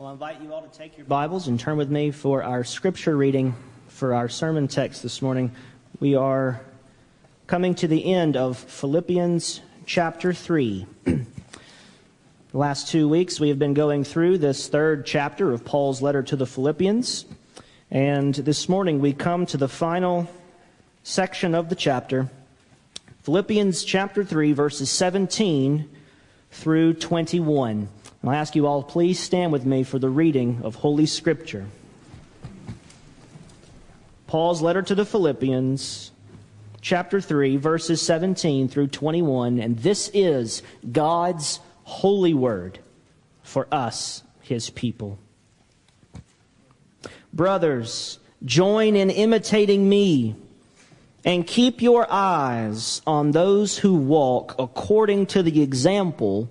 Well, I invite you all to take your Bibles and turn with me for our scripture reading for our sermon text this morning. We are coming to the end of Philippians chapter 3. the last two weeks, we have been going through this third chapter of Paul's letter to the Philippians. And this morning, we come to the final section of the chapter Philippians chapter 3, verses 17 through 21. I'll ask you all, please stand with me for the reading of Holy Scripture. Paul's letter to the Philippians, chapter 3, verses 17 through 21, and this is God's holy word for us, his people. Brothers, join in imitating me and keep your eyes on those who walk according to the example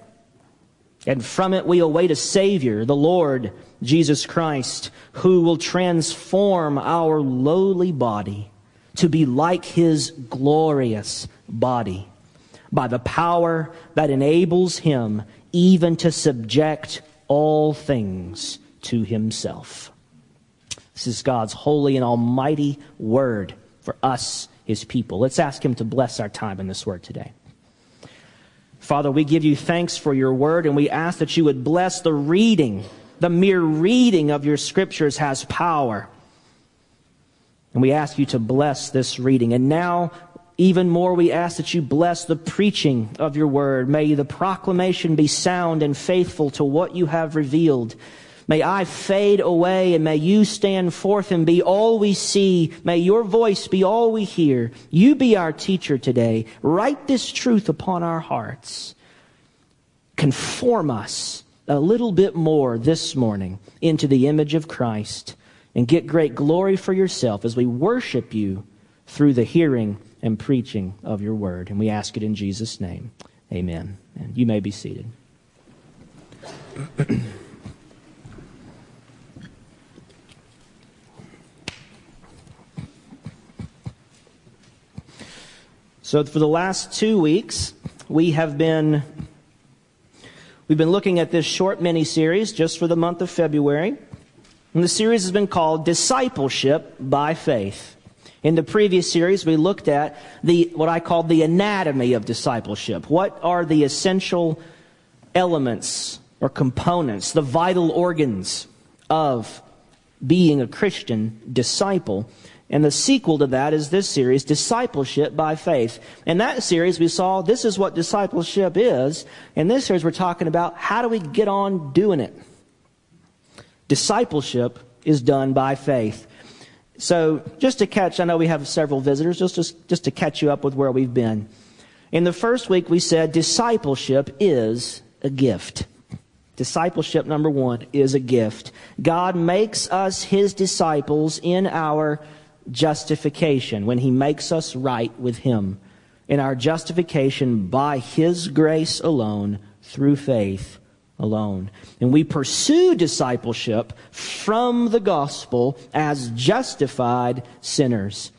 and from it we await a Savior, the Lord Jesus Christ, who will transform our lowly body to be like His glorious body by the power that enables Him even to subject all things to Himself. This is God's holy and almighty word for us, His people. Let's ask Him to bless our time in this word today. Father, we give you thanks for your word and we ask that you would bless the reading. The mere reading of your scriptures has power. And we ask you to bless this reading. And now, even more, we ask that you bless the preaching of your word. May the proclamation be sound and faithful to what you have revealed. May I fade away and may you stand forth and be all we see. May your voice be all we hear. You be our teacher today. Write this truth upon our hearts. Conform us a little bit more this morning into the image of Christ and get great glory for yourself as we worship you through the hearing and preaching of your word. And we ask it in Jesus' name. Amen. And you may be seated. So for the last two weeks, we have been we've been looking at this short mini series just for the month of February. And the series has been called Discipleship by Faith. In the previous series, we looked at the what I called the anatomy of discipleship. What are the essential elements or components, the vital organs of being a Christian disciple? And the sequel to that is this series, Discipleship by Faith. In that series, we saw this is what discipleship is. In this series, we're talking about how do we get on doing it. Discipleship is done by faith. So, just to catch, I know we have several visitors, just, just, just to catch you up with where we've been. In the first week, we said discipleship is a gift. Discipleship, number one, is a gift. God makes us his disciples in our justification, when He makes us right with Him. In our justification by His grace alone, through faith alone. And we pursue discipleship from the gospel as justified sinners.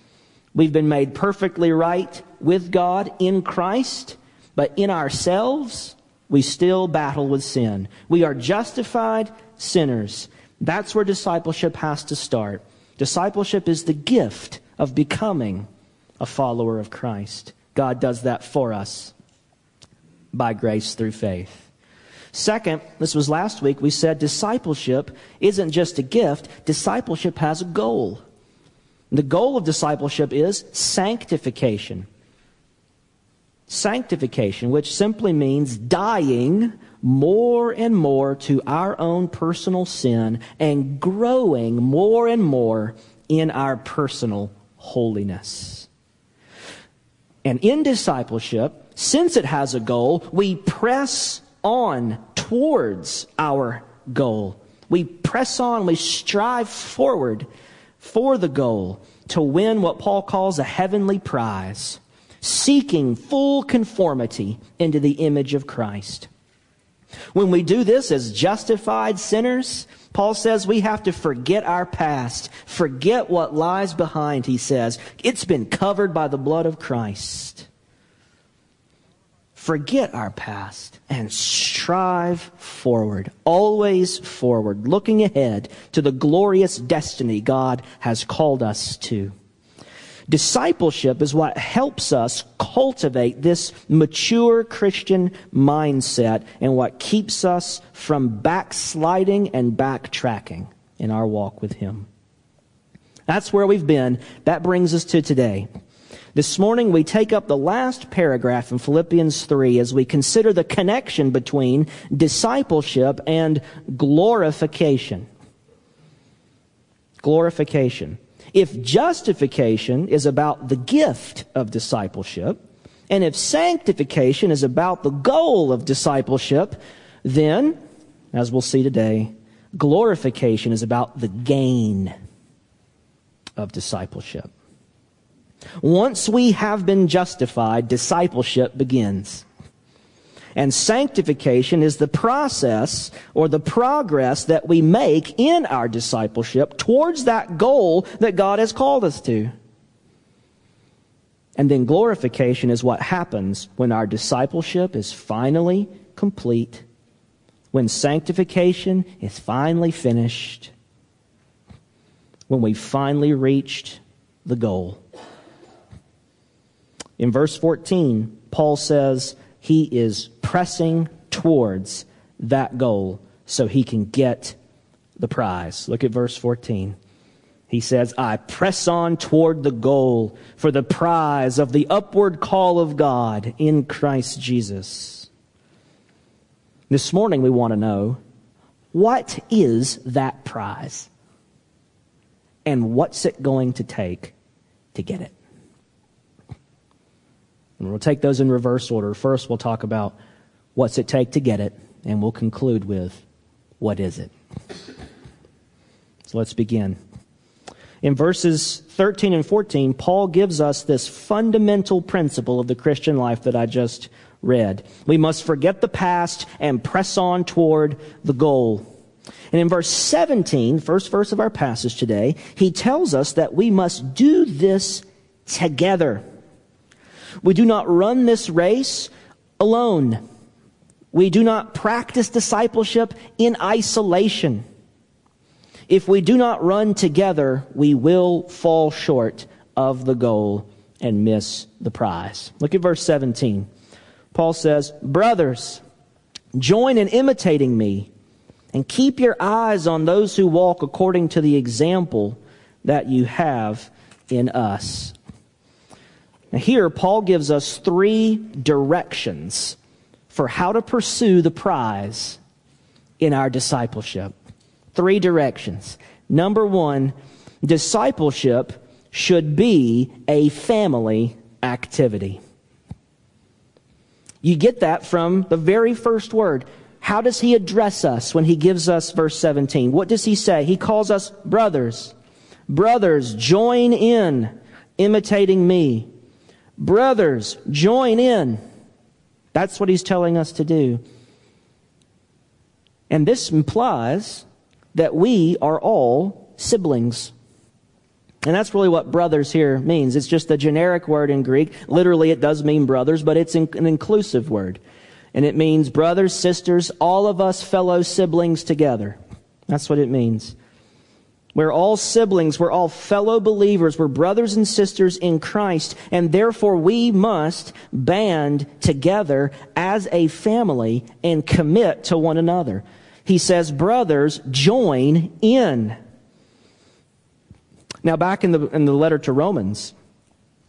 We've been made perfectly right with God in Christ, but in ourselves, we still battle with sin. We are justified sinners. That's where discipleship has to start. Discipleship is the gift of becoming a follower of Christ. God does that for us by grace through faith. Second, this was last week, we said discipleship isn't just a gift, discipleship has a goal. The goal of discipleship is sanctification. Sanctification, which simply means dying more and more to our own personal sin and growing more and more in our personal holiness. And in discipleship, since it has a goal, we press on towards our goal. We press on, we strive forward for the goal to win what Paul calls a heavenly prize, seeking full conformity into the image of Christ. When we do this as justified sinners, Paul says we have to forget our past, forget what lies behind, he says. It's been covered by the blood of Christ. Forget our past and strive forward, always forward, looking ahead to the glorious destiny God has called us to. Discipleship is what helps us cultivate this mature Christian mindset and what keeps us from backsliding and backtracking in our walk with Him. That's where we've been. That brings us to today. This morning we take up the last paragraph in Philippians 3 as we consider the connection between discipleship and glorification. Glorification. If justification is about the gift of discipleship, and if sanctification is about the goal of discipleship, then, as we'll see today, glorification is about the gain of discipleship. Once we have been justified, discipleship begins. And sanctification is the process or the progress that we make in our discipleship towards that goal that God has called us to. And then glorification is what happens when our discipleship is finally complete, when sanctification is finally finished, when we finally reached the goal. In verse 14, Paul says, he is pressing towards that goal so he can get the prize. Look at verse 14. He says, I press on toward the goal for the prize of the upward call of God in Christ Jesus. This morning we want to know what is that prize? And what's it going to take to get it? And we'll take those in reverse order. First, we'll talk about what's it take to get it, and we'll conclude with what is it. So let's begin. In verses 13 and 14, Paul gives us this fundamental principle of the Christian life that I just read. We must forget the past and press on toward the goal. And in verse 17, first verse of our passage today, he tells us that we must do this together. We do not run this race alone. We do not practice discipleship in isolation. If we do not run together, we will fall short of the goal and miss the prize. Look at verse 17. Paul says, Brothers, join in imitating me and keep your eyes on those who walk according to the example that you have in us. Now, here, Paul gives us three directions for how to pursue the prize in our discipleship. Three directions. Number one, discipleship should be a family activity. You get that from the very first word. How does he address us when he gives us verse 17? What does he say? He calls us brothers. Brothers, join in imitating me. Brothers, join in. That's what he's telling us to do. And this implies that we are all siblings. And that's really what brothers here means. It's just a generic word in Greek. Literally, it does mean brothers, but it's an inclusive word. And it means brothers, sisters, all of us fellow siblings together. That's what it means. We're all siblings. We're all fellow believers. We're brothers and sisters in Christ. And therefore we must band together as a family and commit to one another. He says, brothers, join in. Now back in the, in the letter to Romans,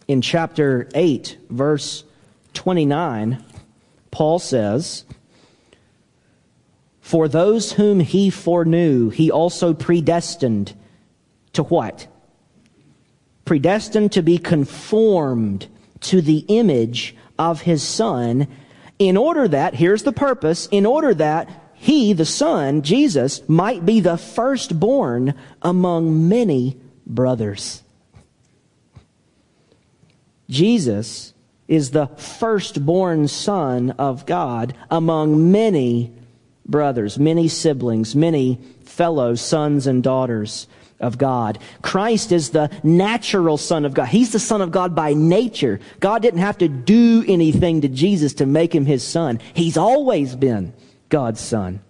in chapter 8, verse 29, Paul says, for those whom he foreknew, he also predestined to what? Predestined to be conformed to the image of his son in order that, here's the purpose, in order that he, the Son, Jesus, might be the firstborn among many brothers. Jesus is the firstborn Son of God among many brothers, many siblings, many fellow sons and daughters of God. Christ is the natural Son of God. He's the Son of God by nature. God didn't have to do anything to Jesus to make him his Son. He's always been God's Son.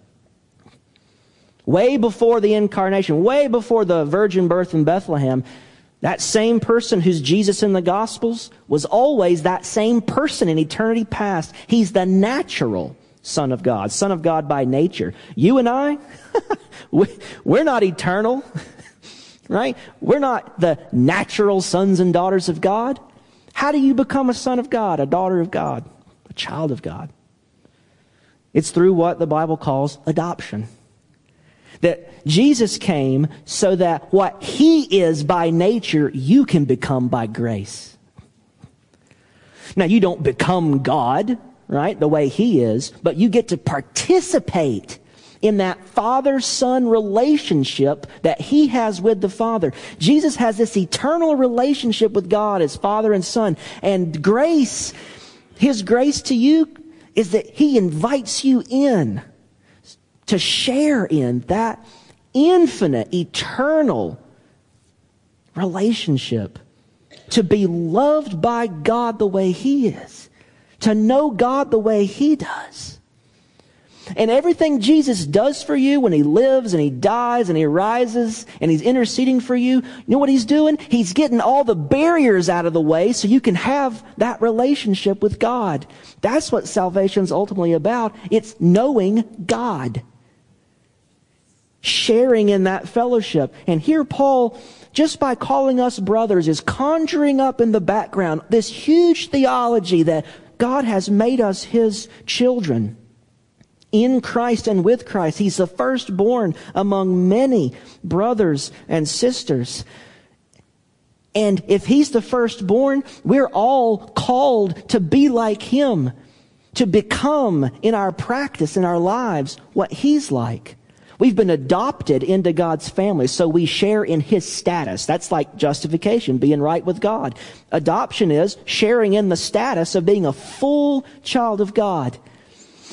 Way before the incarnation, way before the virgin birth in Bethlehem, that same person who's Jesus in the Gospels was always that same person in eternity past. He's the natural Son of God, Son of God by nature. You and I, we're not eternal, right? We're not the natural sons and daughters of God. How do you become a son of God, a daughter of God, a child of God? It's through what the Bible calls adoption. That Jesus came so that what he is by nature, you can become by grace. Now, you don't become God, right, the way he is, but you get to participate in that father son relationship that he has with the Father. Jesus has this eternal relationship with God as Father and Son. And grace, his grace to you is that he invites you in to share in that infinite, eternal relationship. To be loved by God the way he is to know God the way He does. And everything Jesus does for you when He lives and He dies and He rises and He's interceding for you, you know what He's doing? He's getting all the barriers out of the way so you can have that relationship with God. That's what salvation's ultimately about. It's knowing God. Sharing in that fellowship. And here Paul, just by calling us brothers, is conjuring up in the background this huge theology that God has made us His children in Christ and with Christ. He's the firstborn among many brothers and sisters. And if He's the firstborn, we're all called to be like Him, to become in our practice, in our lives, what He's like. We've been adopted into God's family, so we share in His status. That's like justification, being right with God. Adoption is sharing in the status of being a full child of God.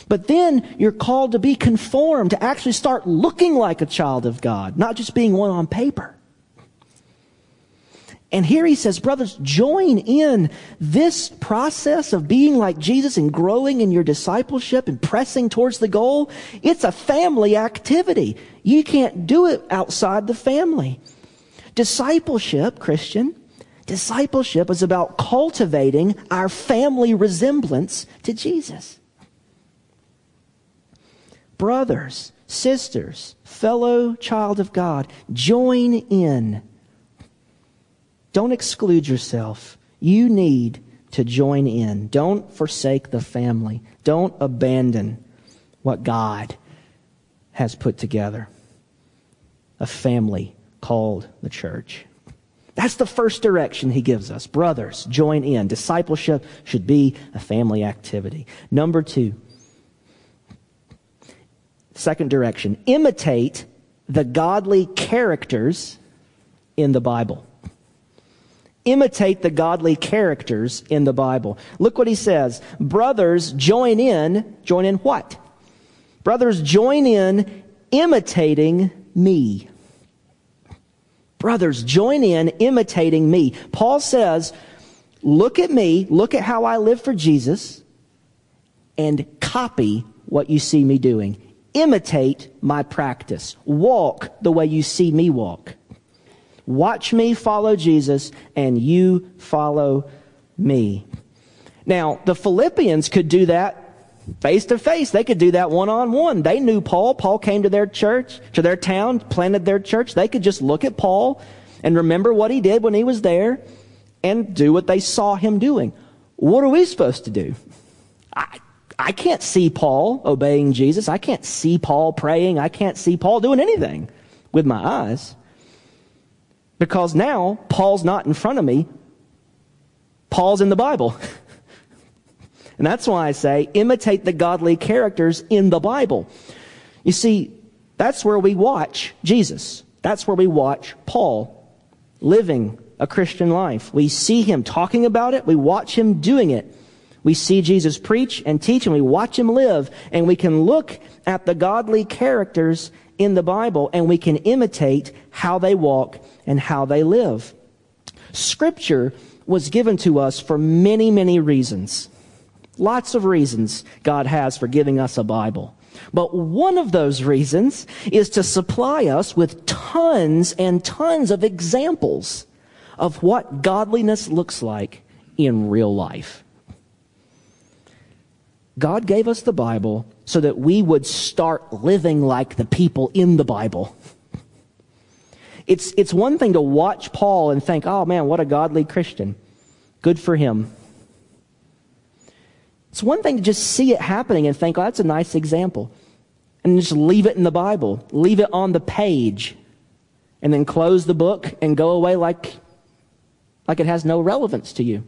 But then you're called to be conformed, to actually start looking like a child of God, not just being one on paper. And here he says, brothers, join in this process of being like Jesus and growing in your discipleship and pressing towards the goal. It's a family activity. You can't do it outside the family. Discipleship, Christian, discipleship is about cultivating our family resemblance to Jesus. Brothers, sisters, fellow child of God, join in don't exclude yourself. You need to join in. Don't forsake the family. Don't abandon what God has put together. A family called the church. That's the first direction he gives us. Brothers, join in. Discipleship should be a family activity. Number two, second direction, imitate the godly characters in the Bible imitate the godly characters in the Bible. Look what he says. Brothers, join in. Join in what? Brothers, join in imitating me. Brothers, join in imitating me. Paul says, look at me, look at how I live for Jesus, and copy what you see me doing. Imitate my practice. Walk the way you see me walk. Watch me follow Jesus, and you follow me. Now, the Philippians could do that face to face. They could do that one on one. They knew Paul. Paul came to their church, to their town, planted their church. They could just look at Paul and remember what he did when he was there and do what they saw him doing. What are we supposed to do? I, I can't see Paul obeying Jesus. I can't see Paul praying. I can't see Paul doing anything with my eyes. Because now Paul's not in front of me. Paul's in the Bible. and that's why I say imitate the godly characters in the Bible. You see, that's where we watch Jesus. That's where we watch Paul living a Christian life. We see him talking about it, we watch him doing it. We see Jesus preach and teach, and we watch him live, and we can look at the godly characters in the Bible, and we can imitate how they walk and how they live. Scripture was given to us for many, many reasons. Lots of reasons God has for giving us a Bible. But one of those reasons is to supply us with tons and tons of examples of what godliness looks like in real life. God gave us the Bible so that we would start living like the people in the Bible. It's, it's one thing to watch Paul and think, oh man, what a godly Christian. Good for him. It's one thing to just see it happening and think, oh, that's a nice example. And just leave it in the Bible, leave it on the page, and then close the book and go away like, like it has no relevance to you.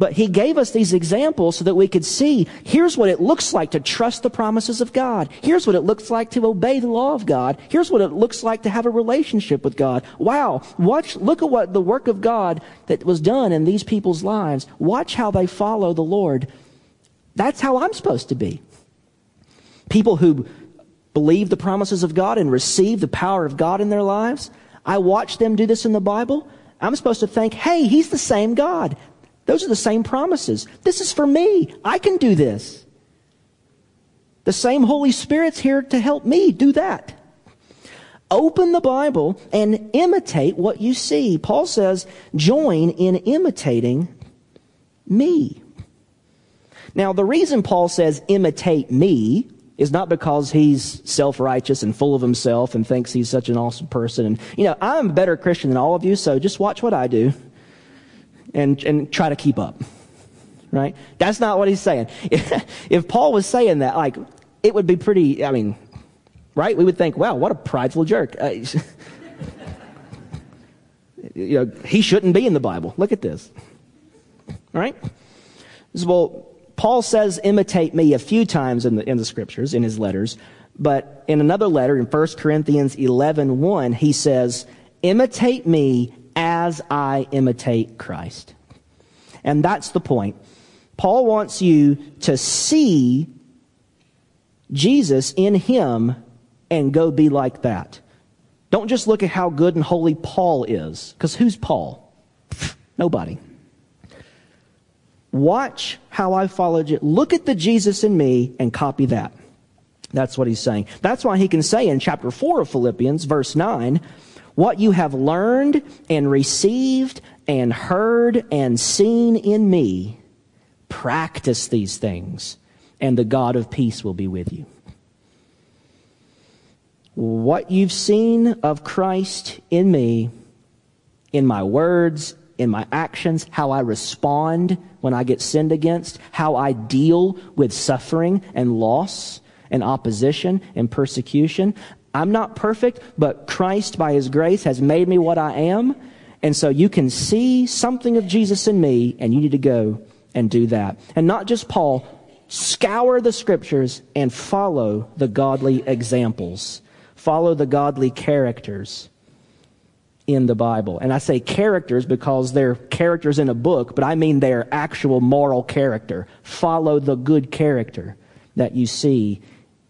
But he gave us these examples so that we could see here's what it looks like to trust the promises of God. Here's what it looks like to obey the law of God. Here's what it looks like to have a relationship with God. Wow. Watch, look at what the work of God that was done in these people's lives. Watch how they follow the Lord. That's how I'm supposed to be. People who believe the promises of God and receive the power of God in their lives. I watch them do this in the Bible. I'm supposed to think, hey, he's the same God. Those are the same promises. This is for me. I can do this. The same Holy Spirit's here to help me do that. Open the Bible and imitate what you see. Paul says, join in imitating me. Now, the reason Paul says imitate me is not because he's self-righteous and full of himself and thinks he's such an awesome person. And, you know, I'm a better Christian than all of you, so just watch what I do and, and try to keep up. Right? That's not what he's saying. if Paul was saying that, like, it would be pretty, I mean, right? We would think, wow, what a prideful jerk. Uh, you know, he shouldn't be in the Bible. Look at this. Right? Well, Paul says, imitate me a few times in the, in the scriptures, in his letters. But in another letter, in 1 Corinthians 11, 1, he says, imitate me as I imitate Christ. And that's the point. Paul wants you to see Jesus in him and go be like that. Don't just look at how good and holy Paul is, because who's Paul? Nobody. Watch how I followed you. Look at the Jesus in me and copy that. That's what he's saying. That's why he can say in chapter 4 of Philippians, verse 9, what you have learned and received and heard and seen in me, practice these things, and the God of peace will be with you. What you've seen of Christ in me, in my words, in my actions, how I respond when I get sinned against, how I deal with suffering and loss and opposition and persecution. I'm not perfect, but Christ, by His grace, has made me what I am. And so you can see something of Jesus in me, and you need to go and do that. And not just Paul, scour the scriptures and follow the godly examples, follow the godly characters in the Bible. And I say characters because they're characters in a book, but I mean their actual moral character. Follow the good character that you see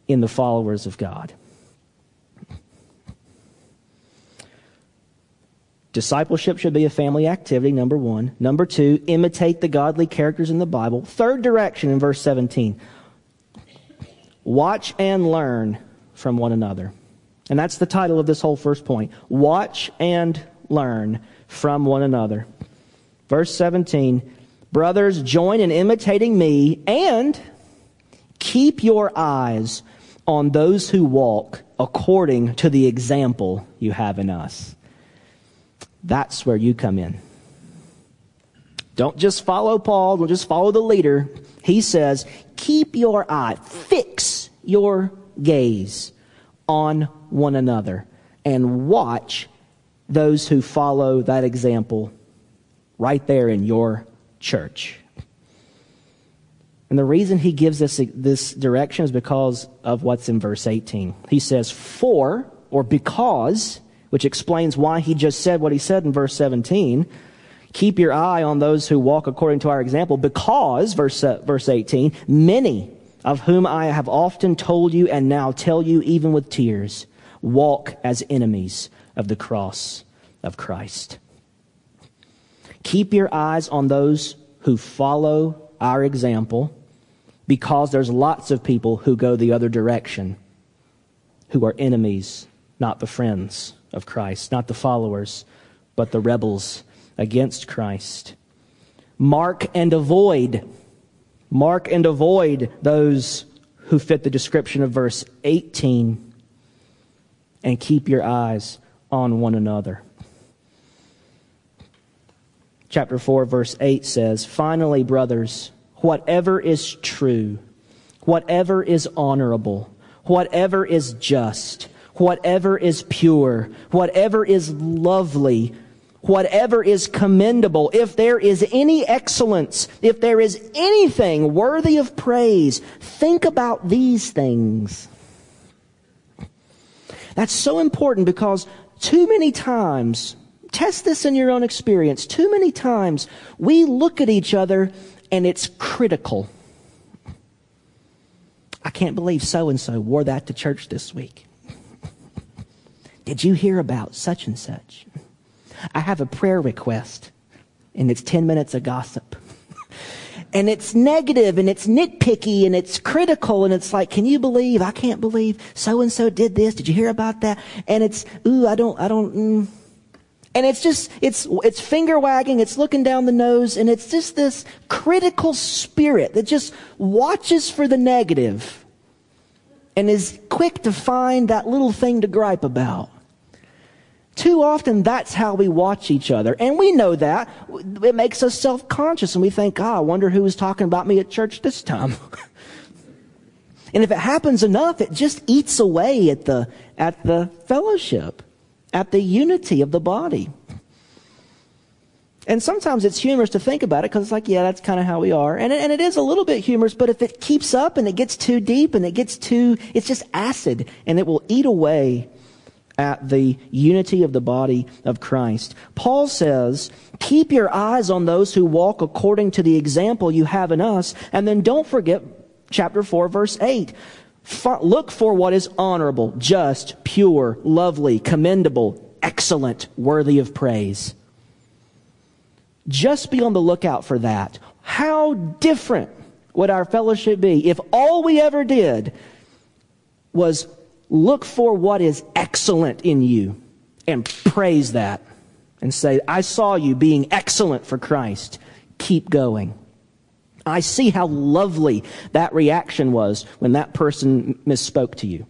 in the followers of God. Discipleship should be a family activity, number one. Number two, imitate the godly characters in the Bible. Third direction in verse 17 watch and learn from one another. And that's the title of this whole first point. Watch and learn from one another. Verse 17 Brothers, join in imitating me and keep your eyes on those who walk according to the example you have in us. That's where you come in. Don't just follow Paul, don't just follow the leader. He says, keep your eye, fix your gaze on one another and watch those who follow that example right there in your church. And the reason he gives us this direction is because of what's in verse 18. He says, For, or because, which explains why he just said what he said in verse 17. Keep your eye on those who walk according to our example, because, verse, uh, verse 18, many of whom I have often told you and now tell you even with tears, walk as enemies of the cross of Christ. Keep your eyes on those who follow our example because there's lots of people who go the other direction, who are enemies, not the friends of Christ, not the followers, but the rebels against Christ. Mark and avoid. Mark and avoid those who fit the description of verse 18 and keep your eyes on one another. Chapter 4, verse 8 says, Finally, brothers, whatever is true, whatever is honorable, whatever is just, whatever is pure, whatever is lovely, whatever is commendable, if there is any excellence, if there is anything worthy of praise, think about these things. That's so important because too many times, test this in your own experience, too many times we look at each other and it's critical. I can't believe so and so wore that to church this week. Did you hear about such and such? I have a prayer request, and it's 10 minutes of gossip. and it's negative and it's nitpicky and it's critical and it's like, can you believe? I can't believe so and so did this. Did you hear about that? And it's, ooh, I don't, I don't, mm. And it's just, it's, it's finger wagging, it's looking down the nose, and it's just this critical spirit that just watches for the negative and is quick to find that little thing to gripe about. Too often, that's how we watch each other. And we know that. It makes us self conscious, and we think, oh, I wonder who was talking about me at church this time. and if it happens enough, it just eats away at the, at the fellowship at the unity of the body. And sometimes it's humorous to think about it because it's like, yeah, that's kind of how we are. And it, and it is a little bit humorous, but if it keeps up and it gets too deep and it gets too, it's just acid and it will eat away at the unity of the body of Christ. Paul says, keep your eyes on those who walk according to the example you have in us. And then don't forget chapter 4, verse 8. Look for what is honorable, just, pure, lovely, commendable, excellent, worthy of praise. Just be on the lookout for that. How different would our fellowship be if all we ever did was look for what is excellent in you and praise that and say, I saw you being excellent for Christ. Keep going. I see how lovely that reaction was when that person misspoke to you.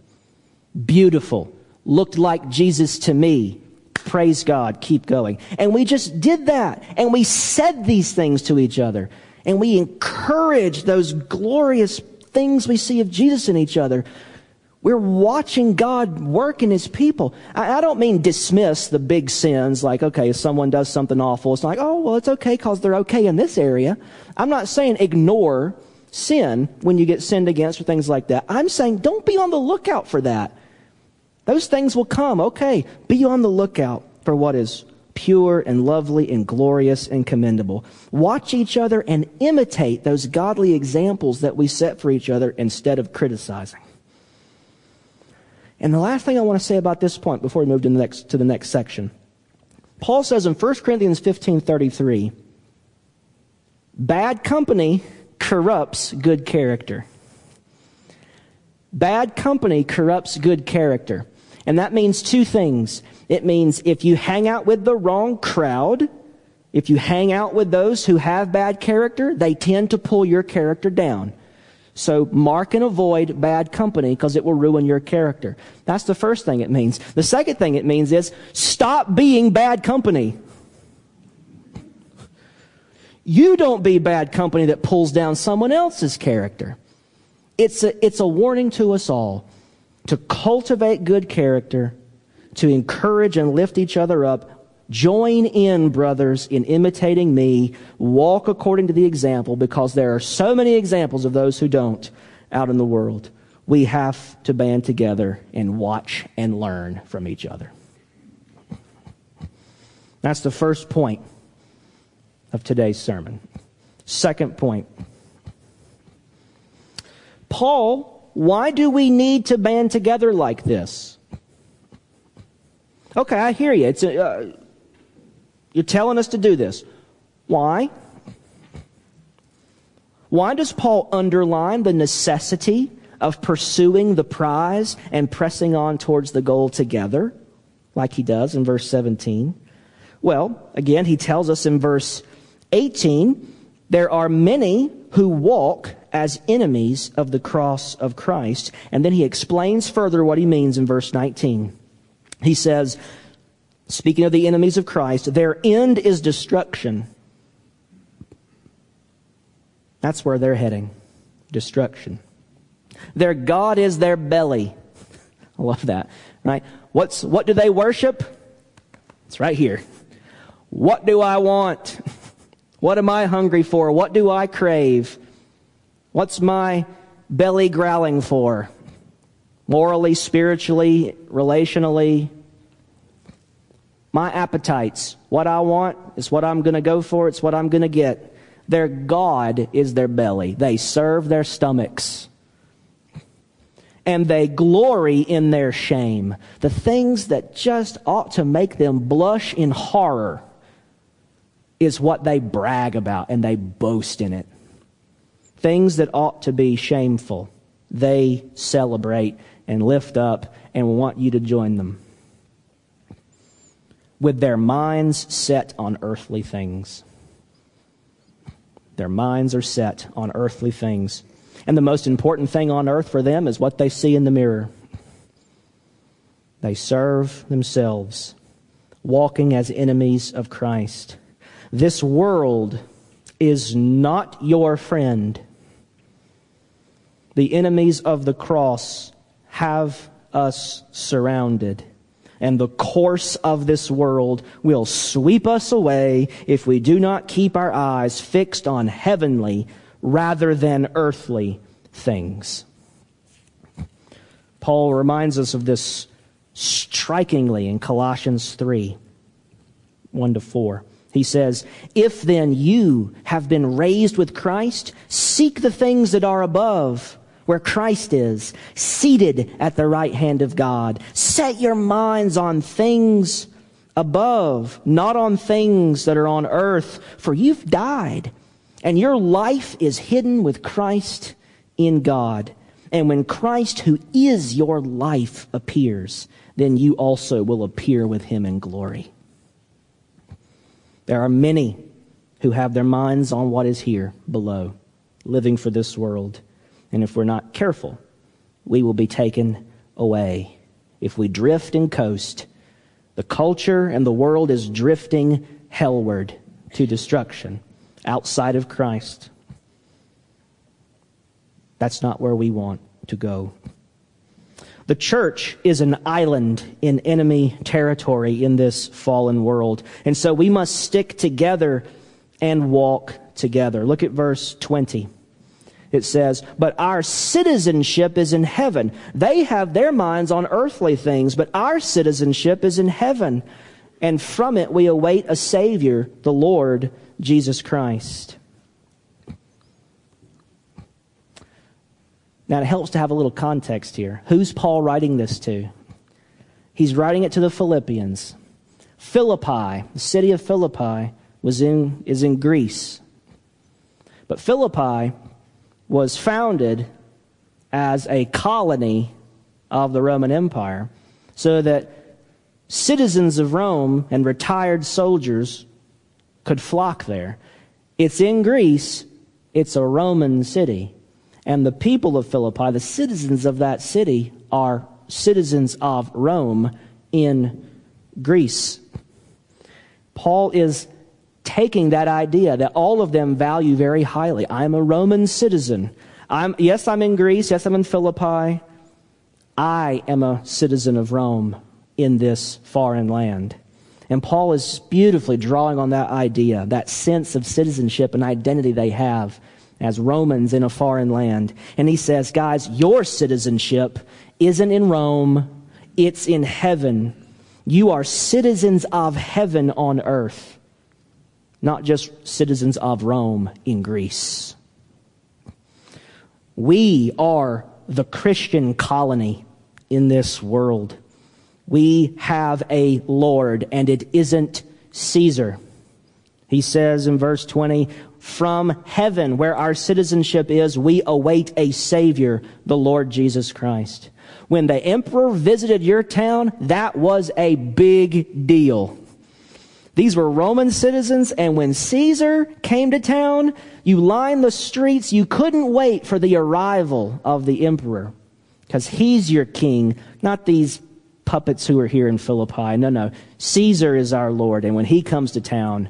Beautiful. Looked like Jesus to me. Praise God. Keep going. And we just did that. And we said these things to each other. And we encouraged those glorious things we see of Jesus in each other. We're watching God work in His people. I, I, don't mean dismiss the big sins, like, okay, if someone does something awful, it's like, oh, well, it's okay because they're okay in this area. I'm not saying ignore sin when you get sinned against or things like that. I'm saying don't be on the lookout for that. Those things will come. Okay, be on the lookout for what is pure and lovely and glorious and commendable. Watch each other and imitate those godly examples that we set for each other instead of criticizing. And the last thing I want to say about this point before we move to the next, to the next section. Paul says in 1 Corinthians 15:33, bad company corrupts good character. Bad company corrupts good character. And that means two things. It means if you hang out with the wrong crowd, if you hang out with those who have bad character, they tend to pull your character down. So mark and avoid bad company because it will ruin your character. That's the first thing it means. The second thing it means is stop being bad company. You don't be bad company that pulls down someone else's character. It's a, it's a warning to us all to cultivate good character, to encourage and lift each other up Join in, brothers, in imitating me. Walk according to the example because there are so many examples of those who don't out in the world. We have to band together and watch and learn from each other. That's the first point of today's sermon. Second point Paul, why do we need to band together like this? Okay, I hear you. It's a, uh, you're telling us to do this. Why? Why does Paul underline the necessity of pursuing the prize and pressing on towards the goal together, like he does in verse 17? Well, again, he tells us in verse 18 there are many who walk as enemies of the cross of Christ. And then he explains further what he means in verse 19. He says, speaking of the enemies of Christ, their end is destruction. That's where they're heading. Destruction. Their God is their belly. I love that. Right? What's, what do they worship? It's right here. What do I want? What am I hungry for? What do I crave? What's my belly growling for? Morally, spiritually, relationally. My appetites. What I want is what I'm going to go for. It's what I'm going to get. Their God is their belly. They serve their stomachs. And they glory in their shame. The things that just ought to make them blush in horror is what they brag about and they boast in it. Things that ought to be shameful, they celebrate and lift up and want you to join them. With their minds set on earthly things. Their minds are set on earthly things. And the most important thing on earth for them is what they see in the mirror. They serve themselves, walking as enemies of Christ. This world is not your friend. The enemies of the cross have us surrounded. And the course of this world will sweep us away if we do not keep our eyes fixed on heavenly rather than earthly things. Paul reminds us of this strikingly in Colossians 3 1 to 4. He says, If then you have been raised with Christ, seek the things that are above, where Christ is, seated at the right hand of God. Set your minds on things above, not on things that are on earth, for you've died, and your life is hidden with Christ in God. And when Christ, who is your life, appears, then you also will appear with him in glory. There are many who have their minds on what is here below, living for this world. And if we're not careful, we will be taken away. If we drift and coast, the culture and the world is drifting hellward to destruction outside of Christ. That's not where we want to go. The church is an island in enemy territory in this fallen world. And so we must stick together and walk together. Look at verse 20. It says, But our citizenship is in heaven. They have their minds on earthly things, but our citizenship is in heaven. And from it we await a Savior, the Lord Jesus Christ. Now, it helps to have a little context here. Who's Paul writing this to? He's writing it to the Philippians. Philippi, the city of Philippi, was in, is in Greece. But Philippi was founded as a colony of the Roman Empire so that citizens of Rome and retired soldiers could flock there. It's in Greece, it's a Roman city. And the people of Philippi, the citizens of that city, are citizens of Rome in Greece. Paul is taking that idea that all of them value very highly. I'm a Roman citizen. I'm, yes, I'm in Greece. Yes, I'm in Philippi. I am a citizen of Rome in this foreign land. And Paul is beautifully drawing on that idea, that sense of citizenship and identity they have as Romans in a foreign land. And he says, guys, your citizenship isn't in Rome, it's in heaven. You are citizens of heaven on earth, not just citizens of Rome in Greece. We are the Christian colony in this world. We have a Lord, and it isn't Caesar. He says in verse 20, from heaven, where our citizenship is, we await a Savior, the Lord Jesus Christ. When the emperor visited your town, that was a big deal. These were Roman citizens, and when Caesar came to town, you lined the streets. You couldn't wait for the arrival of the emperor because he's your king, not these puppets who are here in Philippi. No, no. Caesar is our Lord, and when he comes to town,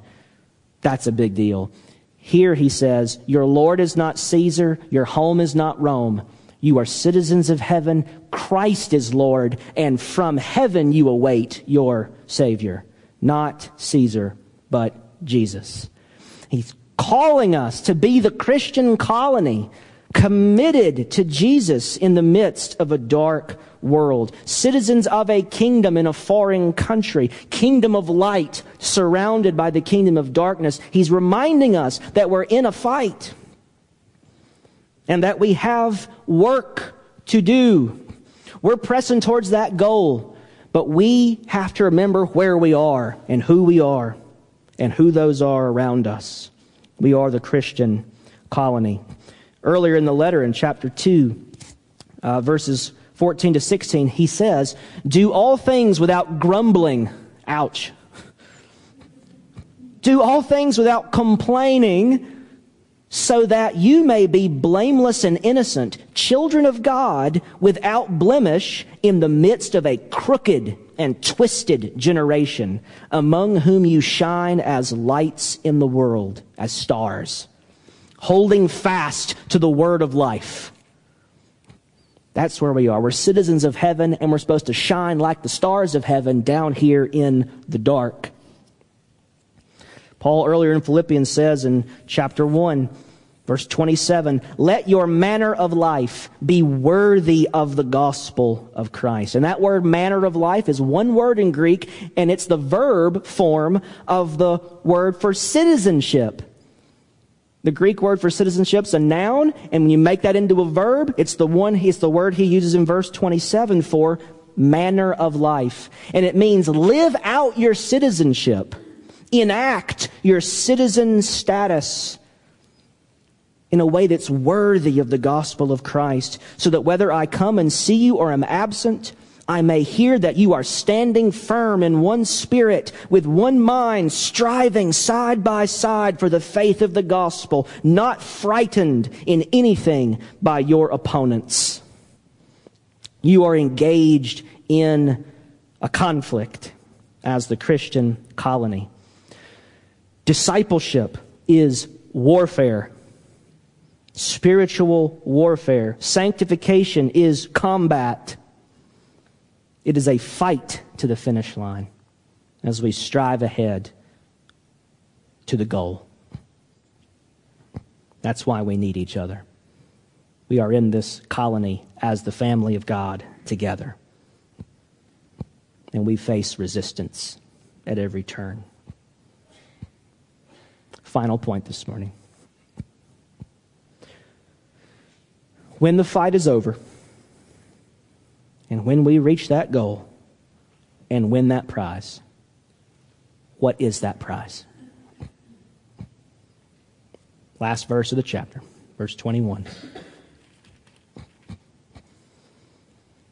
that's a big deal. Here he says, Your Lord is not Caesar, your home is not Rome. You are citizens of heaven. Christ is Lord, and from heaven you await your Savior. Not Caesar, but Jesus. He's calling us to be the Christian colony committed to Jesus in the midst of a dark world, citizens of a kingdom in a foreign country, kingdom of light surrounded by the kingdom of darkness. He's reminding us that we're in a fight and that we have work to do. We're pressing towards that goal, but we have to remember where we are and who we are and who those are around us. We are the Christian colony. Earlier in the letter in chapter 2, uh, verses 14 to 16, he says, Do all things without grumbling. Ouch. Do all things without complaining, so that you may be blameless and innocent, children of God, without blemish, in the midst of a crooked and twisted generation, among whom you shine as lights in the world, as stars holding fast to the word of life. That's where we are. We're citizens of heaven and we're supposed to shine like the stars of heaven down here in the dark. Paul earlier in Philippians says in chapter 1, verse 27, let your manner of life be worthy of the gospel of Christ. And that word manner of life is one word in Greek and it's the verb form of the word for citizenship. The Greek word for citizenship is a noun, and when you make that into a verb, it's the one, it's the word he uses in verse 27 for manner of life. And it means live out your citizenship. Enact your citizen status in a way that's worthy of the gospel of Christ, so that whether I come and see you or am absent, I may hear that you are standing firm in one spirit, with one mind, striving side by side for the faith of the gospel, not frightened in anything by your opponents. You are engaged in a conflict as the Christian colony. Discipleship is warfare. Spiritual warfare. Sanctification is combat. It is a fight to the finish line as we strive ahead to the goal. That's why we need each other. We are in this colony as the family of God together. And we face resistance at every turn. Final point this morning. When the fight is over, and when we reach that goal and win that prize, what is that prize? Last verse of the chapter, verse 21.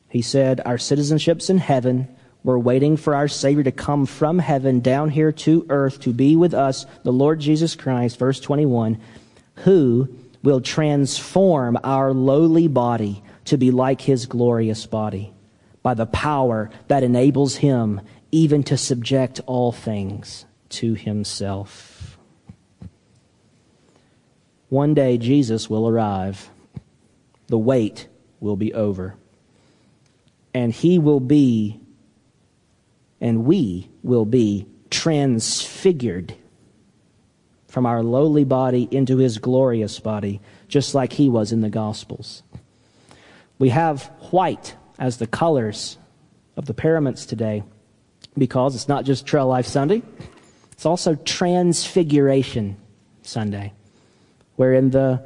He said, Our citizenship's in heaven. We're waiting for our Savior to come from heaven down here to earth to be with us, the Lord Jesus Christ, verse 21, who will transform our lowly body to be like his glorious body by the power that enables him even to subject all things to himself. One day Jesus will arrive. The wait will be over. And he will be, and we will be transfigured from our lowly body into his glorious body, just like he was in the Gospels. We have white as the colors of the paraments today because it's not just Trail Life Sunday, it's also Transfiguration Sunday, where in the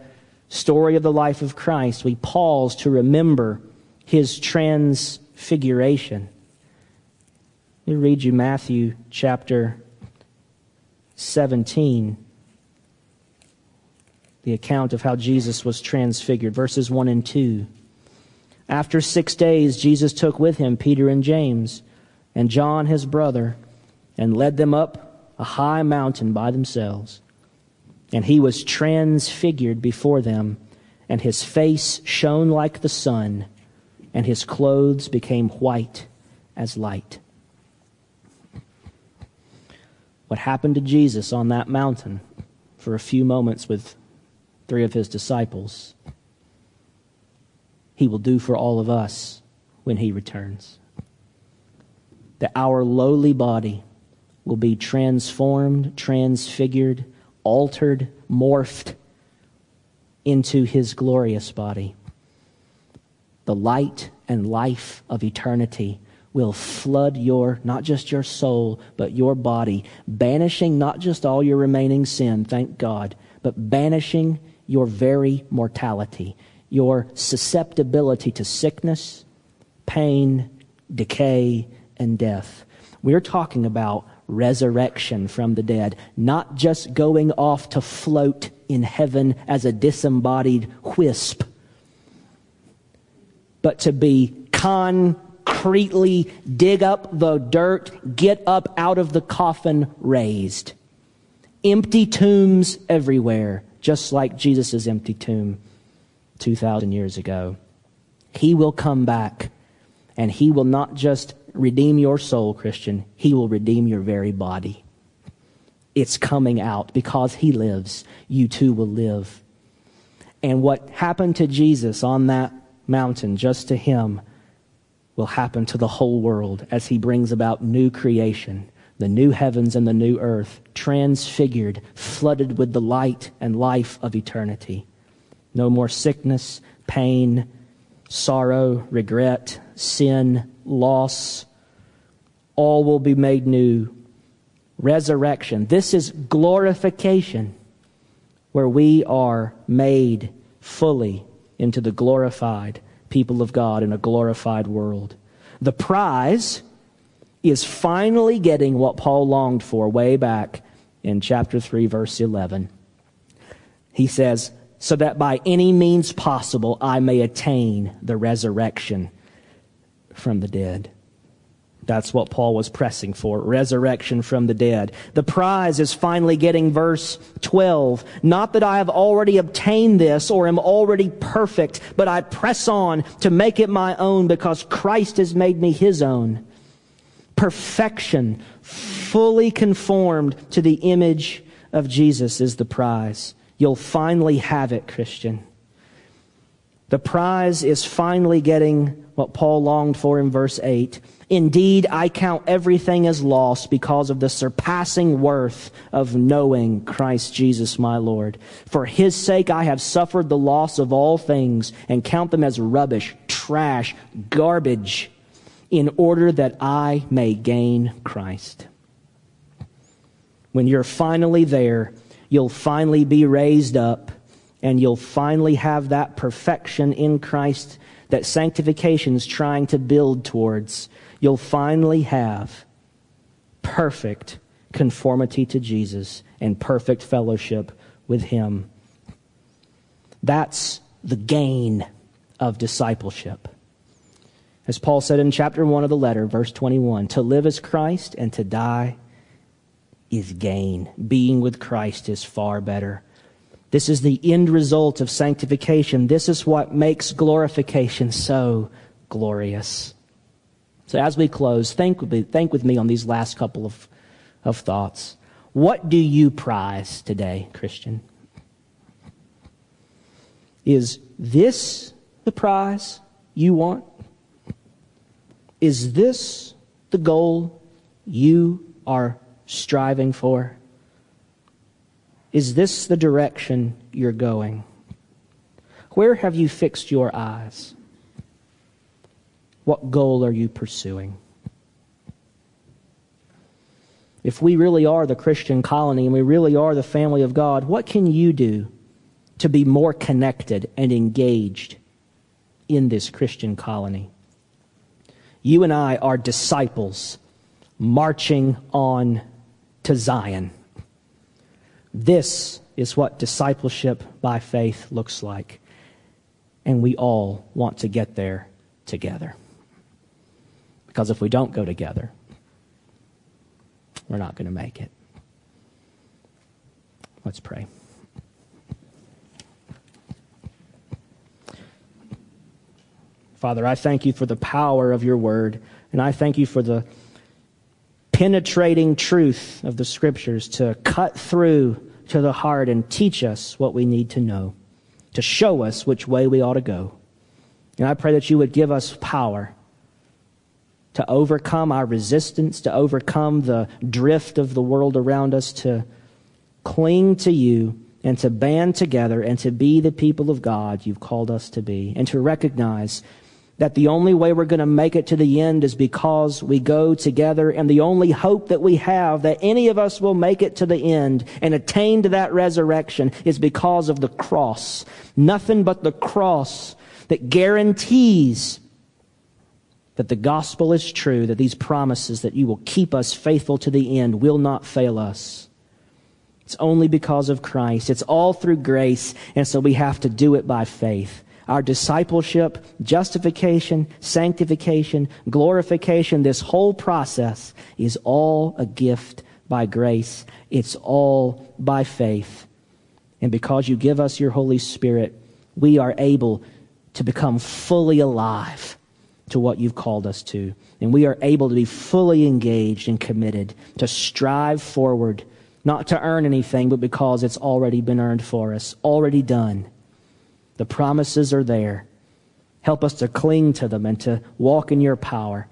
story of the life of Christ we pause to remember his transfiguration. Let me read you Matthew chapter 17, the account of how Jesus was transfigured, verses 1 and 2. After six days, Jesus took with him Peter and James and John his brother and led them up a high mountain by themselves. And he was transfigured before them, and his face shone like the sun, and his clothes became white as light. What happened to Jesus on that mountain for a few moments with three of his disciples? he will do for all of us when he returns. That our lowly body will be transformed, transfigured, altered, morphed into his glorious body. The light and life of eternity will flood your, not just your soul, but your body, banishing not just all your remaining sin, thank God, but banishing your very mortality your susceptibility to sickness, pain, decay, and death. We're talking about resurrection from the dead, not just going off to float in heaven as a disembodied wisp, but to be concretely dig up the dirt, get up out of the coffin raised. Empty tombs everywhere, just like Jesus' empty tomb 2,000 years ago. He will come back and he will not just redeem your soul, Christian, he will redeem your very body. It's coming out because he lives. You too will live. And what happened to Jesus on that mountain, just to him, will happen to the whole world as he brings about new creation, the new heavens and the new earth, transfigured, flooded with the light and life of eternity. No more sickness, pain, sorrow, regret, sin, loss. All will be made new. Resurrection. This is glorification, where we are made fully into the glorified people of God in a glorified world. The prize is finally getting what Paul longed for way back in chapter 3, verse 11. He says, so that by any means possible I may attain the resurrection from the dead. That's what Paul was pressing for resurrection from the dead. The prize is finally getting verse 12. Not that I have already obtained this or am already perfect, but I press on to make it my own because Christ has made me his own. Perfection, fully conformed to the image of Jesus, is the prize. You'll finally have it, Christian. The prize is finally getting what Paul longed for in verse 8. Indeed, I count everything as lost because of the surpassing worth of knowing Christ Jesus my Lord. For his sake I have suffered the loss of all things and count them as rubbish, trash, garbage, in order that I may gain Christ. When you're finally there, you'll finally be raised up and you'll finally have that perfection in Christ that sanctification is trying to build towards. You'll finally have perfect conformity to Jesus and perfect fellowship with Him. That's the gain of discipleship. As Paul said in chapter 1 of the letter, verse 21, to live as Christ and to die is gain. Being with Christ is far better. This is the end result of sanctification. This is what makes glorification so glorious. So as we close, think with me, think with me on these last couple of, of thoughts. What do you prize today, Christian? Is this the prize you want? Is this the goal you are striving for? Is this the direction you're going? Where have you fixed your eyes? What goal are you pursuing? If we really are the Christian colony and we really are the family of God, what can you do to be more connected and engaged in this Christian colony? You and I are disciples marching on to Zion. This is what discipleship by faith looks like. And we all want to get there together. Because if we don't go together, we're not going to make it. Let's pray. Father, I thank you for the power of your word, and I thank you for the penetrating truth of the scriptures to cut through to the heart and teach us what we need to know, to show us which way we ought to go. And I pray that you would give us power to overcome our resistance, to overcome the drift of the world around us, to cling to you and to band together and to be the people of God you've called us to be, and to recognize that the only way we're going to make it to the end is because we go together, and the only hope that we have that any of us will make it to the end and attain to that resurrection is because of the cross. Nothing but the cross that guarantees that the gospel is true, that these promises that you will keep us faithful to the end will not fail us. It's only because of Christ. It's all through grace, and so we have to do it by faith. Our discipleship, justification, sanctification, glorification, this whole process is all a gift by grace. It's all by faith. And because you give us your Holy Spirit, we are able to become fully alive to what you've called us to. And we are able to be fully engaged and committed to strive forward, not to earn anything, but because it's already been earned for us, already done. The promises are there. Help us to cling to them and to walk in your power.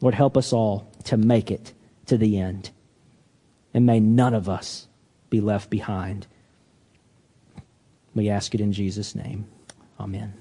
Lord, help us all to make it to the end. And may none of us be left behind. We ask it in Jesus' name. Amen.